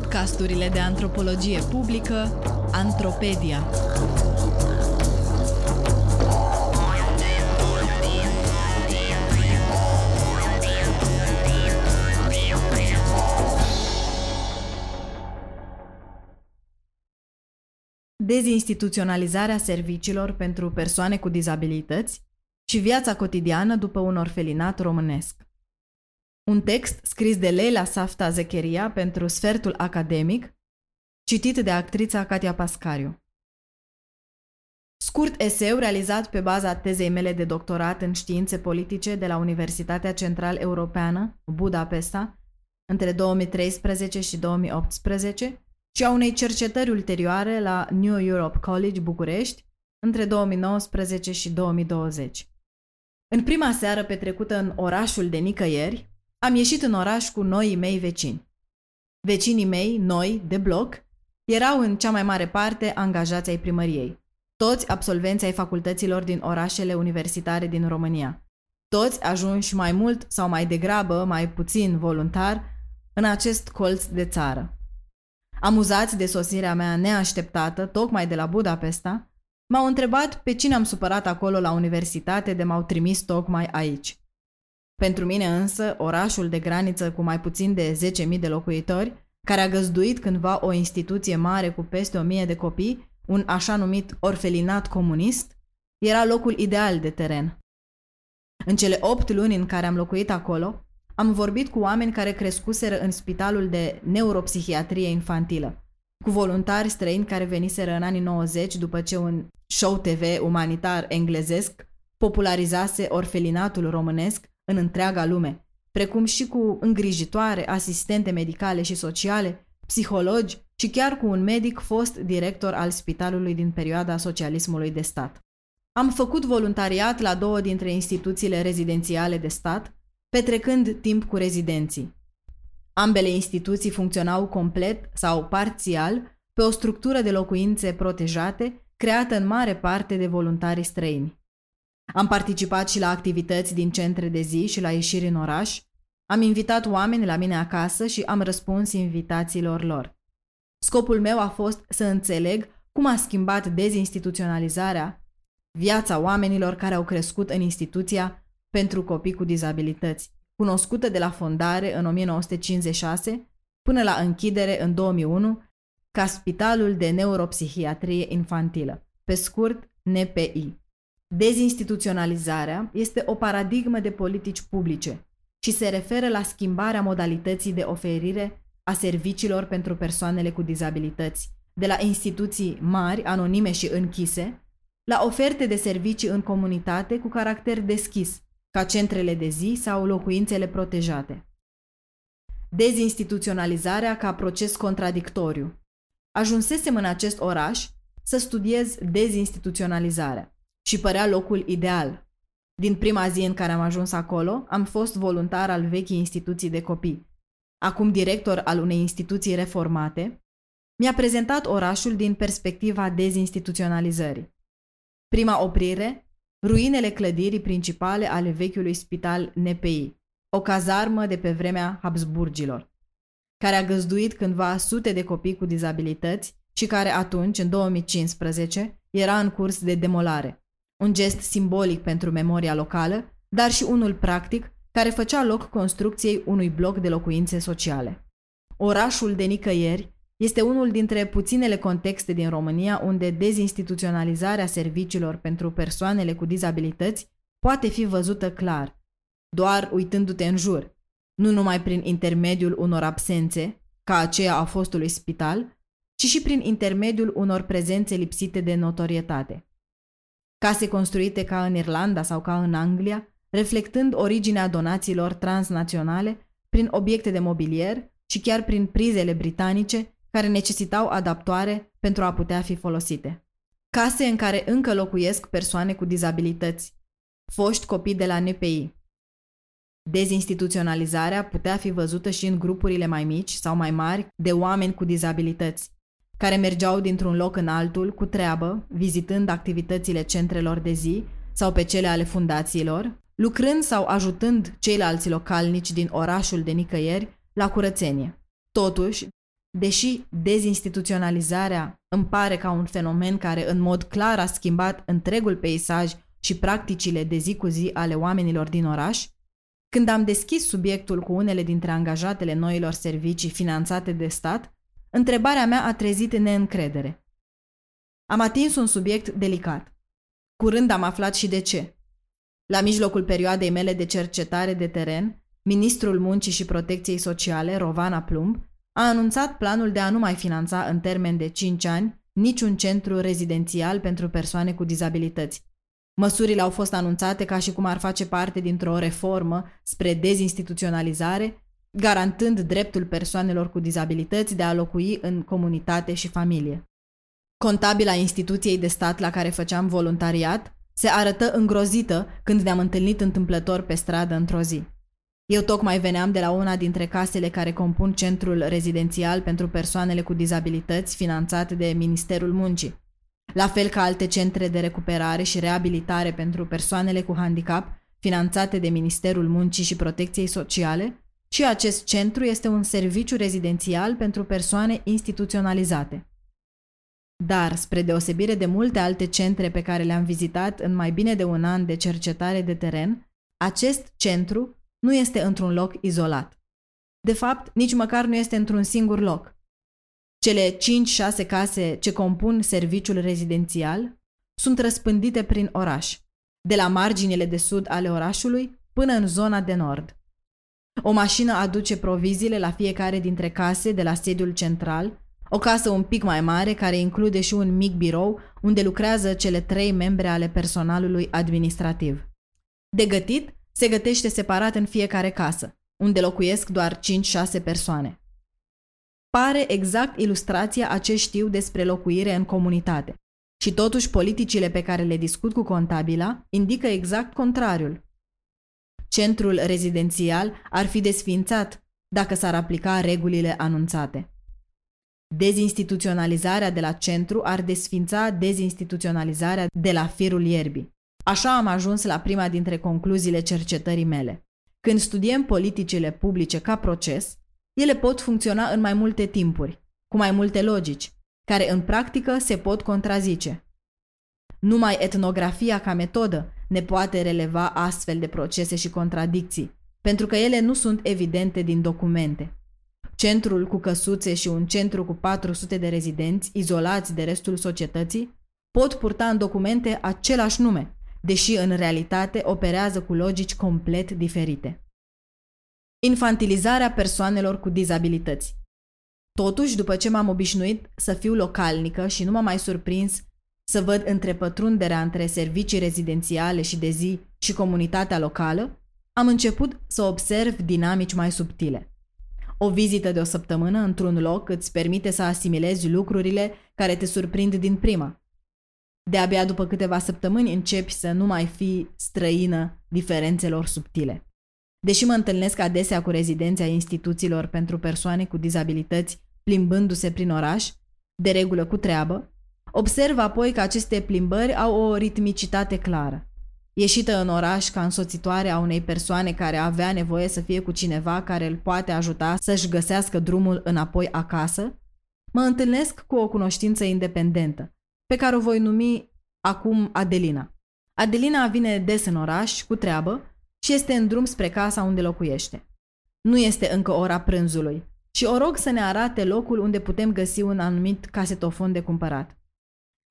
podcasturile de antropologie publică Antropedia. Dezinstituționalizarea serviciilor pentru persoane cu dizabilități și viața cotidiană după un orfelinat românesc. Un text scris de Leila Safta Zecheria pentru Sfertul Academic, citit de actrița Katia Pascariu. Scurt eseu realizat pe baza tezei mele de doctorat în științe politice de la Universitatea Central Europeană, Budapesta, între 2013 și 2018, și a unei cercetări ulterioare la New Europe College București, între 2019 și 2020. În prima seară petrecută în orașul de nicăieri, am ieșit în oraș cu noii mei vecini. Vecinii mei, noi, de bloc, erau în cea mai mare parte angajați ai primăriei. Toți absolvenți ai facultăților din orașele universitare din România. Toți ajunși mai mult sau mai degrabă, mai puțin voluntar, în acest colț de țară. Amuzați de sosirea mea neașteptată, tocmai de la Budapesta, m-au întrebat pe cine am supărat acolo la universitate de m-au trimis tocmai aici. Pentru mine însă, orașul de graniță cu mai puțin de 10.000 de locuitori, care a găzduit cândva o instituție mare cu peste 1.000 de copii, un așa numit orfelinat comunist, era locul ideal de teren. În cele opt luni în care am locuit acolo, am vorbit cu oameni care crescuseră în spitalul de neuropsihiatrie infantilă, cu voluntari străini care veniseră în anii 90 după ce un show TV umanitar englezesc popularizase orfelinatul românesc în întreaga lume, precum și cu îngrijitoare, asistente medicale și sociale, psihologi și chiar cu un medic fost director al spitalului din perioada socialismului de stat. Am făcut voluntariat la două dintre instituțiile rezidențiale de stat, petrecând timp cu rezidenții. Ambele instituții funcționau complet sau parțial pe o structură de locuințe protejate creată în mare parte de voluntari străini. Am participat și la activități din centre de zi și la ieșiri în oraș. Am invitat oameni la mine acasă și am răspuns invitațiilor lor. Scopul meu a fost să înțeleg cum a schimbat dezinstituționalizarea viața oamenilor care au crescut în instituția pentru copii cu dizabilități, cunoscută de la fondare în 1956 până la închidere în 2001 ca Spitalul de Neuropsihiatrie Infantilă, pe scurt NPI. Dezinstituționalizarea este o paradigmă de politici publice și se referă la schimbarea modalității de oferire a serviciilor pentru persoanele cu dizabilități, de la instituții mari, anonime și închise, la oferte de servicii în comunitate cu caracter deschis, ca centrele de zi sau locuințele protejate. Dezinstituționalizarea ca proces contradictoriu. Ajunsesem în acest oraș să studiez dezinstituționalizarea și părea locul ideal. Din prima zi în care am ajuns acolo, am fost voluntar al vechii instituții de copii. Acum director al unei instituții reformate, mi-a prezentat orașul din perspectiva dezinstituționalizării. Prima oprire, ruinele clădirii principale ale vechiului spital NPI, o cazarmă de pe vremea Habsburgilor, care a găzduit cândva sute de copii cu dizabilități și care atunci, în 2015, era în curs de demolare un gest simbolic pentru memoria locală, dar și unul practic care făcea loc construcției unui bloc de locuințe sociale. Orașul de nicăieri este unul dintre puținele contexte din România unde dezinstituționalizarea serviciilor pentru persoanele cu dizabilități poate fi văzută clar, doar uitându-te în jur, nu numai prin intermediul unor absențe, ca aceea a fostului spital, ci și prin intermediul unor prezențe lipsite de notorietate case construite ca în Irlanda sau ca în Anglia, reflectând originea donațiilor transnaționale prin obiecte de mobilier și chiar prin prizele britanice care necesitau adaptoare pentru a putea fi folosite. Case în care încă locuiesc persoane cu dizabilități, foști copii de la NPI. Dezinstituționalizarea putea fi văzută și în grupurile mai mici sau mai mari de oameni cu dizabilități, care mergeau dintr-un loc în altul cu treabă, vizitând activitățile centrelor de zi sau pe cele ale fundațiilor, lucrând sau ajutând ceilalți localnici din orașul de nicăieri la curățenie. Totuși, deși dezinstituționalizarea îmi pare ca un fenomen care în mod clar a schimbat întregul peisaj și practicile de zi cu zi ale oamenilor din oraș, când am deschis subiectul cu unele dintre angajatele noilor servicii finanțate de stat, întrebarea mea a trezit neîncredere. Am atins un subiect delicat. Curând am aflat și de ce. La mijlocul perioadei mele de cercetare de teren, ministrul Muncii și Protecției Sociale, Rovana Plumb, a anunțat planul de a nu mai finanța în termen de 5 ani niciun centru rezidențial pentru persoane cu dizabilități. Măsurile au fost anunțate ca și cum ar face parte dintr-o reformă spre dezinstituționalizare, garantând dreptul persoanelor cu dizabilități de a locui în comunitate și familie. Contabila instituției de stat la care făceam voluntariat se arătă îngrozită când ne-am întâlnit întâmplător pe stradă într-o zi. Eu tocmai veneam de la una dintre casele care compun centrul rezidențial pentru persoanele cu dizabilități finanțat de Ministerul Muncii. La fel ca alte centre de recuperare și reabilitare pentru persoanele cu handicap finanțate de Ministerul Muncii și Protecției Sociale, și acest centru este un serviciu rezidențial pentru persoane instituționalizate. Dar, spre deosebire de multe alte centre pe care le-am vizitat în mai bine de un an de cercetare de teren, acest centru nu este într-un loc izolat. De fapt, nici măcar nu este într-un singur loc. Cele 5-6 case ce compun serviciul rezidențial sunt răspândite prin oraș, de la marginile de sud ale orașului până în zona de nord. O mașină aduce proviziile la fiecare dintre case de la sediul central, o casă un pic mai mare care include și un mic birou unde lucrează cele trei membre ale personalului administrativ. De gătit se gătește separat în fiecare casă, unde locuiesc doar 5-6 persoane. Pare exact ilustrația a ce știu despre locuire în comunitate. Și totuși politicile pe care le discut cu contabila indică exact contrariul. Centrul rezidențial ar fi desfințat dacă s-ar aplica regulile anunțate. Dezinstituționalizarea de la centru ar desfința dezinstituționalizarea de la firul ierbii. Așa am ajuns la prima dintre concluziile cercetării mele. Când studiem politicile publice ca proces, ele pot funcționa în mai multe timpuri, cu mai multe logici, care în practică se pot contrazice. Numai etnografia ca metodă ne poate releva astfel de procese și contradicții, pentru că ele nu sunt evidente din documente. Centrul cu căsuțe și un centru cu 400 de rezidenți, izolați de restul societății, pot purta în documente același nume, deși în realitate operează cu logici complet diferite. Infantilizarea persoanelor cu dizabilități. Totuși, după ce m-am obișnuit să fiu localnică și nu m-am mai surprins să văd întrepătrunderea între servicii rezidențiale și de zi și comunitatea locală, am început să observ dinamici mai subtile. O vizită de o săptămână într-un loc îți permite să asimilezi lucrurile care te surprind din prima. De-abia după câteva săptămâni începi să nu mai fii străină diferențelor subtile. Deși mă întâlnesc adesea cu rezidenții ai instituțiilor pentru persoane cu dizabilități plimbându-se prin oraș, de regulă cu treabă, observ apoi că aceste plimbări au o ritmicitate clară. Ieșită în oraș ca însoțitoare a unei persoane care avea nevoie să fie cu cineva care îl poate ajuta să-și găsească drumul înapoi acasă, mă întâlnesc cu o cunoștință independentă, pe care o voi numi acum Adelina. Adelina vine des în oraș cu treabă și este în drum spre casa unde locuiește. Nu este încă ora prânzului și o rog să ne arate locul unde putem găsi un anumit casetofon de cumpărat.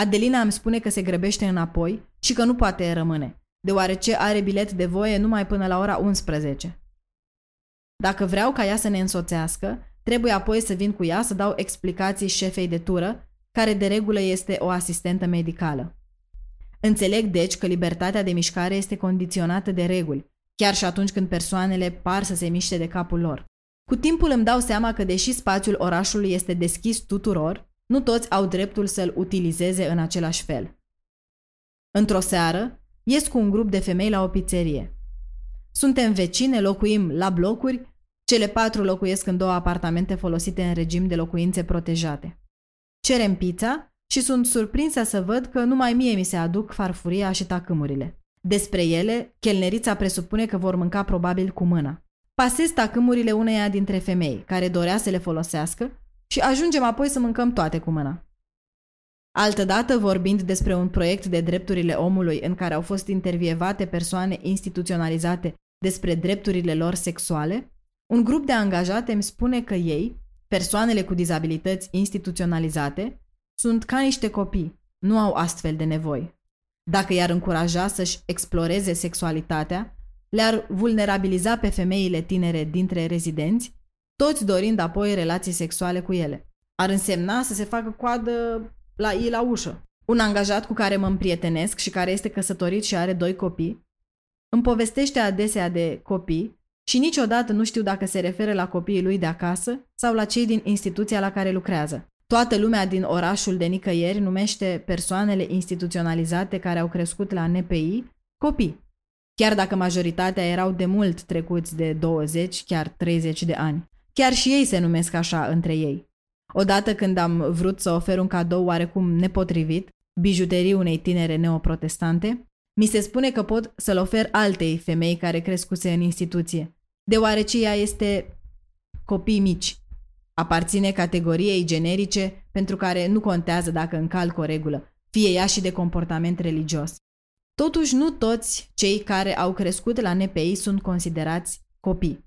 Adelina îmi spune că se grăbește înapoi și că nu poate rămâne, deoarece are bilet de voie numai până la ora 11. Dacă vreau ca ea să ne însoțească, trebuie apoi să vin cu ea să dau explicații șefei de tură, care de regulă este o asistentă medicală. Înțeleg deci că libertatea de mișcare este condiționată de reguli chiar și atunci când persoanele par să se miște de capul lor. Cu timpul îmi dau seama că deși spațiul orașului este deschis tuturor, nu toți au dreptul să-l utilizeze în același fel. Într-o seară, ies cu un grup de femei la o pizzerie. Suntem vecine, locuim la blocuri, cele patru locuiesc în două apartamente folosite în regim de locuințe protejate. Cerem pizza și sunt surprinsă să văd că numai mie mi se aduc farfuria și tacâmurile. Despre ele, chelnerița presupune că vor mânca probabil cu mâna. Pasez tacâmurile uneia dintre femei, care dorea să le folosească, și ajungem apoi să mâncăm toate cu mâna. Altădată, vorbind despre un proiect de drepturile omului în care au fost intervievate persoane instituționalizate despre drepturile lor sexuale, un grup de angajate îmi spune că ei, persoanele cu dizabilități instituționalizate, sunt ca niște copii, nu au astfel de nevoi. Dacă i-ar încuraja să-și exploreze sexualitatea, le-ar vulnerabiliza pe femeile tinere dintre rezidenți, toți dorind apoi relații sexuale cu ele. Ar însemna să se facă coadă la ei la ușă. Un angajat cu care mă împrietenesc și care este căsătorit și are doi copii, îmi povestește adesea de copii și niciodată nu știu dacă se referă la copiii lui de acasă sau la cei din instituția la care lucrează. Toată lumea din orașul de nicăieri numește persoanele instituționalizate care au crescut la NPI copii, chiar dacă majoritatea erau de mult trecuți de 20, chiar 30 de ani. Chiar și ei se numesc așa între ei. Odată când am vrut să ofer un cadou oarecum nepotrivit, bijuterii unei tinere neoprotestante, mi se spune că pot să-l ofer altei femei care crescuse în instituție, deoarece ea este copii mici. Aparține categoriei generice pentru care nu contează dacă încalcă o regulă, fie ea și de comportament religios. Totuși, nu toți cei care au crescut la NPI sunt considerați copii.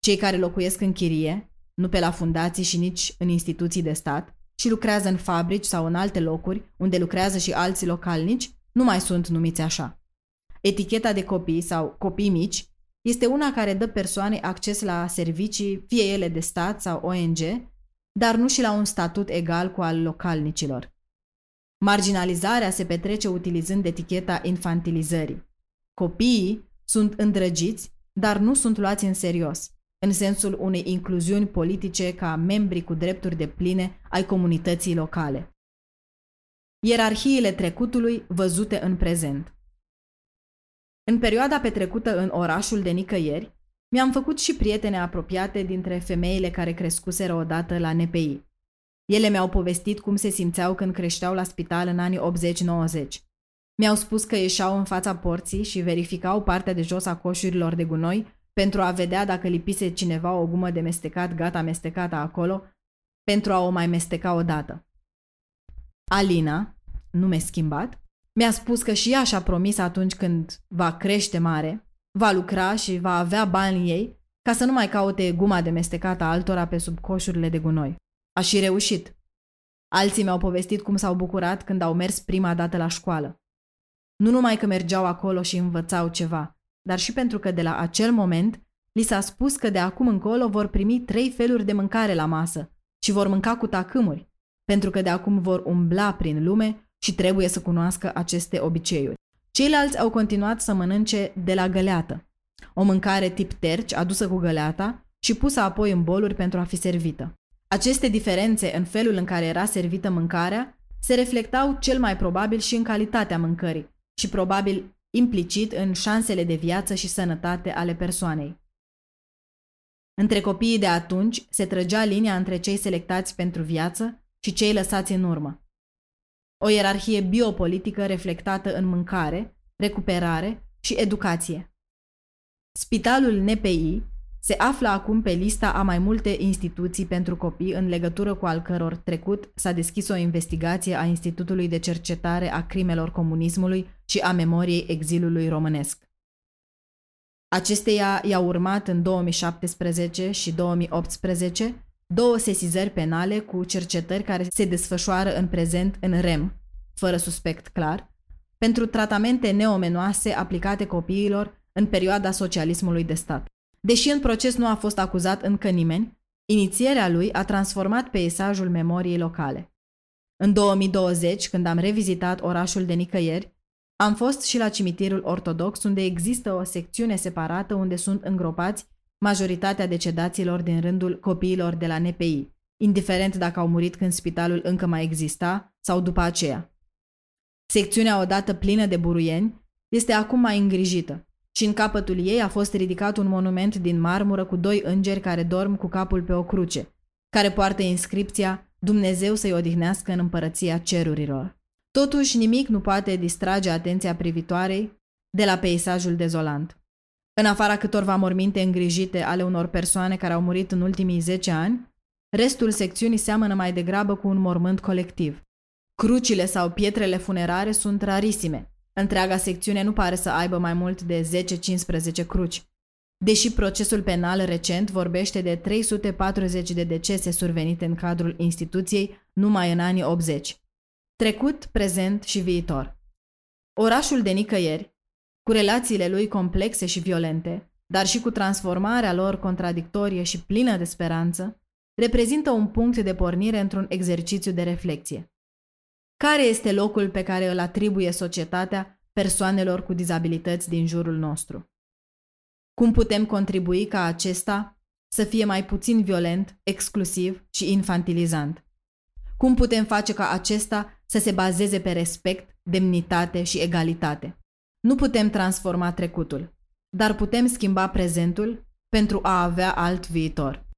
Cei care locuiesc în chirie, nu pe la fundații și nici în instituții de stat, și lucrează în fabrici sau în alte locuri unde lucrează și alții localnici, nu mai sunt numiți așa. Eticheta de copii sau copii mici este una care dă persoane acces la servicii, fie ele de stat sau ONG, dar nu și la un statut egal cu al localnicilor. Marginalizarea se petrece utilizând eticheta infantilizării. Copiii sunt îndrăgiți, dar nu sunt luați în serios, în sensul unei incluziuni politice ca membri cu drepturi de pline ai comunității locale. Ierarhiile trecutului văzute în prezent. În perioada petrecută în orașul de nicăieri, mi-am făcut și prietene apropiate dintre femeile care crescuseră odată la NPI. Ele mi-au povestit cum se simțeau când creșteau la spital în anii 80-90. Mi-au spus că ieșeau în fața porții și verificau partea de jos a coșurilor de gunoi pentru a vedea dacă lipise cineva o gumă de mestecat gata mestecată acolo, pentru a o mai mesteca odată. Alina, nume schimbat, mi-a spus că și ea și-a promis atunci când va crește mare, va lucra și va avea bani ei ca să nu mai caute guma de mestecată altora pe sub coșurile de gunoi. A și reușit. Alții mi-au povestit cum s-au bucurat când au mers prima dată la școală. Nu numai că mergeau acolo și învățau ceva, dar și pentru că de la acel moment li s-a spus că de acum încolo vor primi trei feluri de mâncare la masă și vor mânca cu tacâmuri, pentru că de acum vor umbla prin lume și trebuie să cunoască aceste obiceiuri. Ceilalți au continuat să mănânce de la găleată, o mâncare tip terci adusă cu găleata și pusă apoi în boluri pentru a fi servită. Aceste diferențe în felul în care era servită mâncarea se reflectau cel mai probabil și în calitatea mâncării și probabil implicit în șansele de viață și sănătate ale persoanei. Între copiii de atunci se trăgea linia între cei selectați pentru viață și cei lăsați în urmă o ierarhie biopolitică reflectată în mâncare, recuperare și educație. Spitalul NPI se află acum pe lista a mai multe instituții pentru copii în legătură cu al căror trecut s-a deschis o investigație a Institutului de Cercetare a Crimelor Comunismului și a Memoriei Exilului Românesc. Acesteia i-au urmat în 2017 și 2018 două sesizări penale cu cercetări care se desfășoară în prezent în REM, fără suspect clar, pentru tratamente neomenoase aplicate copiilor în perioada socialismului de stat. Deși în proces nu a fost acuzat încă nimeni, inițierea lui a transformat peisajul memoriei locale. În 2020, când am revizitat orașul de nicăieri, am fost și la cimitirul ortodox, unde există o secțiune separată unde sunt îngropați majoritatea decedaților din rândul copiilor de la NPI, indiferent dacă au murit când spitalul încă mai exista sau după aceea. Secțiunea odată plină de buruieni este acum mai îngrijită și în capătul ei a fost ridicat un monument din marmură cu doi îngeri care dorm cu capul pe o cruce, care poartă inscripția Dumnezeu să-i odihnească în împărăția cerurilor. Totuși, nimic nu poate distrage atenția privitoarei de la peisajul dezolant. În afara câtorva morminte îngrijite ale unor persoane care au murit în ultimii 10 ani, Restul secțiunii seamănă mai degrabă cu un mormânt colectiv. Crucile sau pietrele funerare sunt rarisime. Întreaga secțiune nu pare să aibă mai mult de 10-15 cruci. Deși procesul penal recent vorbește de 340 de decese survenite în cadrul instituției numai în anii 80. Trecut, prezent și viitor. Orașul de nicăieri, cu relațiile lui complexe și violente, dar și cu transformarea lor contradictorie și plină de speranță, reprezintă un punct de pornire într-un exercițiu de reflexie. Care este locul pe care îl atribuie societatea persoanelor cu dizabilități din jurul nostru? Cum putem contribui ca acesta să fie mai puțin violent, exclusiv și infantilizant? Cum putem face ca acesta să se bazeze pe respect, demnitate și egalitate? Nu putem transforma trecutul, dar putem schimba prezentul pentru a avea alt viitor.